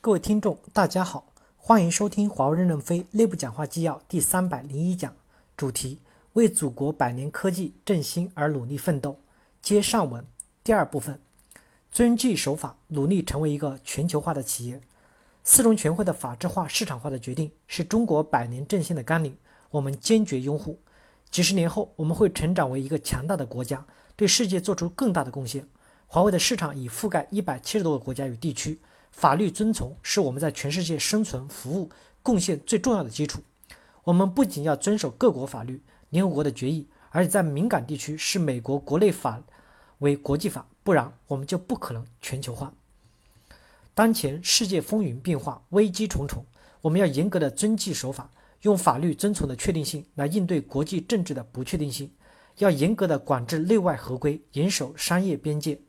各位听众，大家好，欢迎收听华为任正非内部讲话纪要第三百零一讲，主题：为祖国百年科技振兴而努力奋斗。接上文第二部分，遵纪守法，努力成为一个全球化的企业。四中全会的法治化、市场化的决定是中国百年振兴的纲领，我们坚决拥护。几十年后，我们会成长为一个强大的国家，对世界做出更大的贡献。华为的市场已覆盖一百七十多个国家与地区，法律遵从是我们在全世界生存、服务、贡献最重要的基础。我们不仅要遵守各国法律、联合国的决议，而且在敏感地区视美国国内法为国际法，不然我们就不可能全球化。当前世界风云变化，危机重重，我们要严格的遵纪守法，用法律遵从的确定性来应对国际政治的不确定性，要严格的管制内外合规，严守商业边界。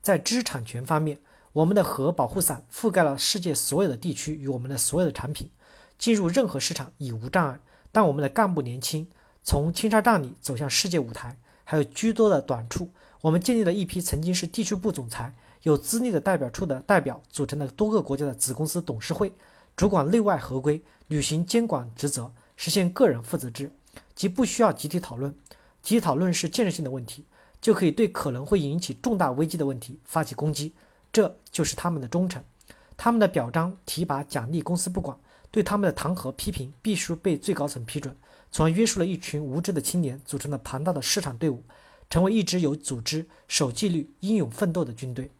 在知识产权方面，我们的核保护伞覆盖了世界所有的地区与我们的所有的产品，进入任何市场已无障碍。但我们的干部年轻，从青纱帐里走向世界舞台，还有诸多的短处。我们建立了一批曾经是地区部总裁、有资历的代表处的代表，组成了多个国家的子公司董事会，主管内外合规，履行监管职责，实现个人负责制，即不需要集体讨论。集体讨论是建设性的问题。就可以对可能会引起重大危机的问题发起攻击，这就是他们的忠诚。他们的表彰、提拔、奖励公司不管，对他们的弹劾、批评必须被最高层批准，从而约束了一群无知的青年，组成了庞大的市场队伍，成为一支有组织、守纪律、英勇奋斗的军队。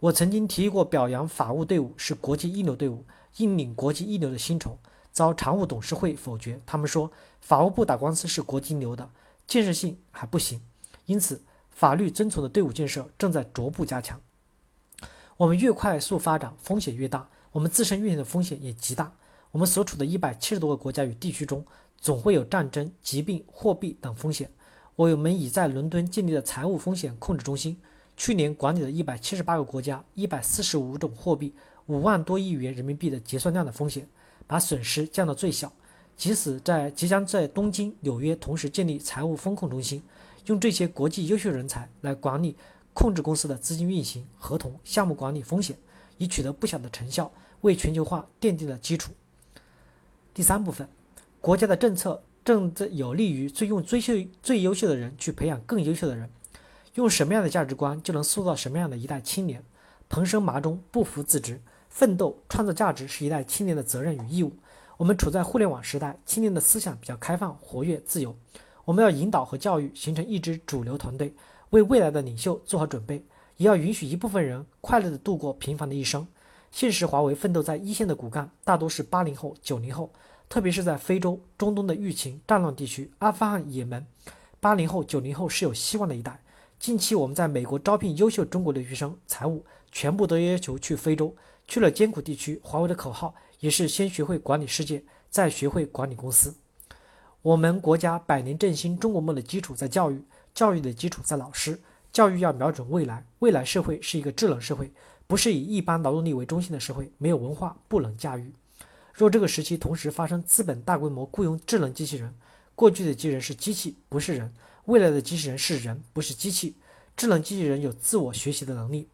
我曾经提议过，表扬法务队伍是国际一流队伍，应领国际一流的薪酬，遭常务董事会否决。他们说，法务部打官司是国际一流的，建设性还不行，因此。法律遵从的队伍建设正在逐步加强。我们越快速发展，风险越大，我们自身运行的风险也极大。我们所处的一百七十多个国家与地区中，总会有战争、疾病、货币等风险。我们已在伦敦建立了财务风险控制中心，去年管理了一百七十八个国家、一百四十五种货币、五万多亿元人民币的结算量的风险，把损失降到最小。即使在即将在东京、纽约同时建立财务风控中心。用这些国际优秀人才来管理、控制公司的资金运行、合同、项目管理风险，已取得不小的成效，为全球化奠定了基础。第三部分，国家的政策正在有利于最用最秀、最优秀的人去培养更优秀的人。用什么样的价值观，就能塑造什么样的一代青年。蓬生麻中，不服自直，奋斗创造价值是一代青年的责任与义务。我们处在互联网时代，青年的思想比较开放、活跃、自由。我们要引导和教育形成一支主流团队，为未来的领袖做好准备，也要允许一部分人快乐地度过平凡的一生。现实，华为奋斗在一线的骨干大多是八零后、九零后，特别是在非洲、中东的疫情战乱地区，阿富汗、也门，八零后、九零后是有希望的一代。近期，我们在美国招聘优秀中国留学生，财务全部都要求去非洲，去了艰苦地区。华为的口号也是先学会管理世界，再学会管理公司。我们国家百年振兴中国梦的基础在教育，教育的基础在老师。教育要瞄准未来，未来社会是一个智能社会，不是以一般劳动力为中心的社会。没有文化不能驾驭。若这个时期同时发生资本大规模雇佣智能机器人，过去的机器人是机器，不是人；未来的机器人是人，不是机器。智能机器人有自我学习的能力，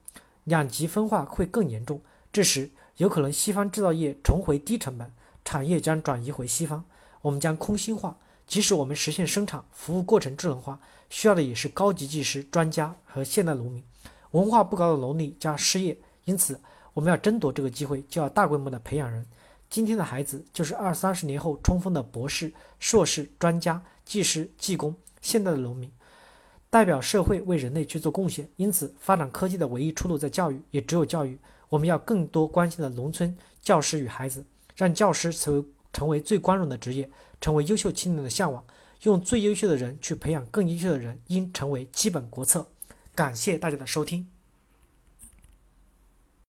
两极分化会更严重。这时有可能西方制造业重回低成本，产业将转移回西方。我们将空心化，即使我们实现生产服务过程智能化，需要的也是高级技师、专家和现代农民。文化不高的农民加失业，因此我们要争夺这个机会，就要大规模的培养人。今天的孩子就是二三十年后冲锋的博士、硕士、专家、技师、技工。现代的农民代表社会为人类去做贡献，因此发展科技的唯一出路在教育，也只有教育。我们要更多关心的农村教师与孩子，让教师成为。成为最光荣的职业，成为优秀青年的向往，用最优秀的人去培养更优秀的人，应成为基本国策。感谢大家的收听。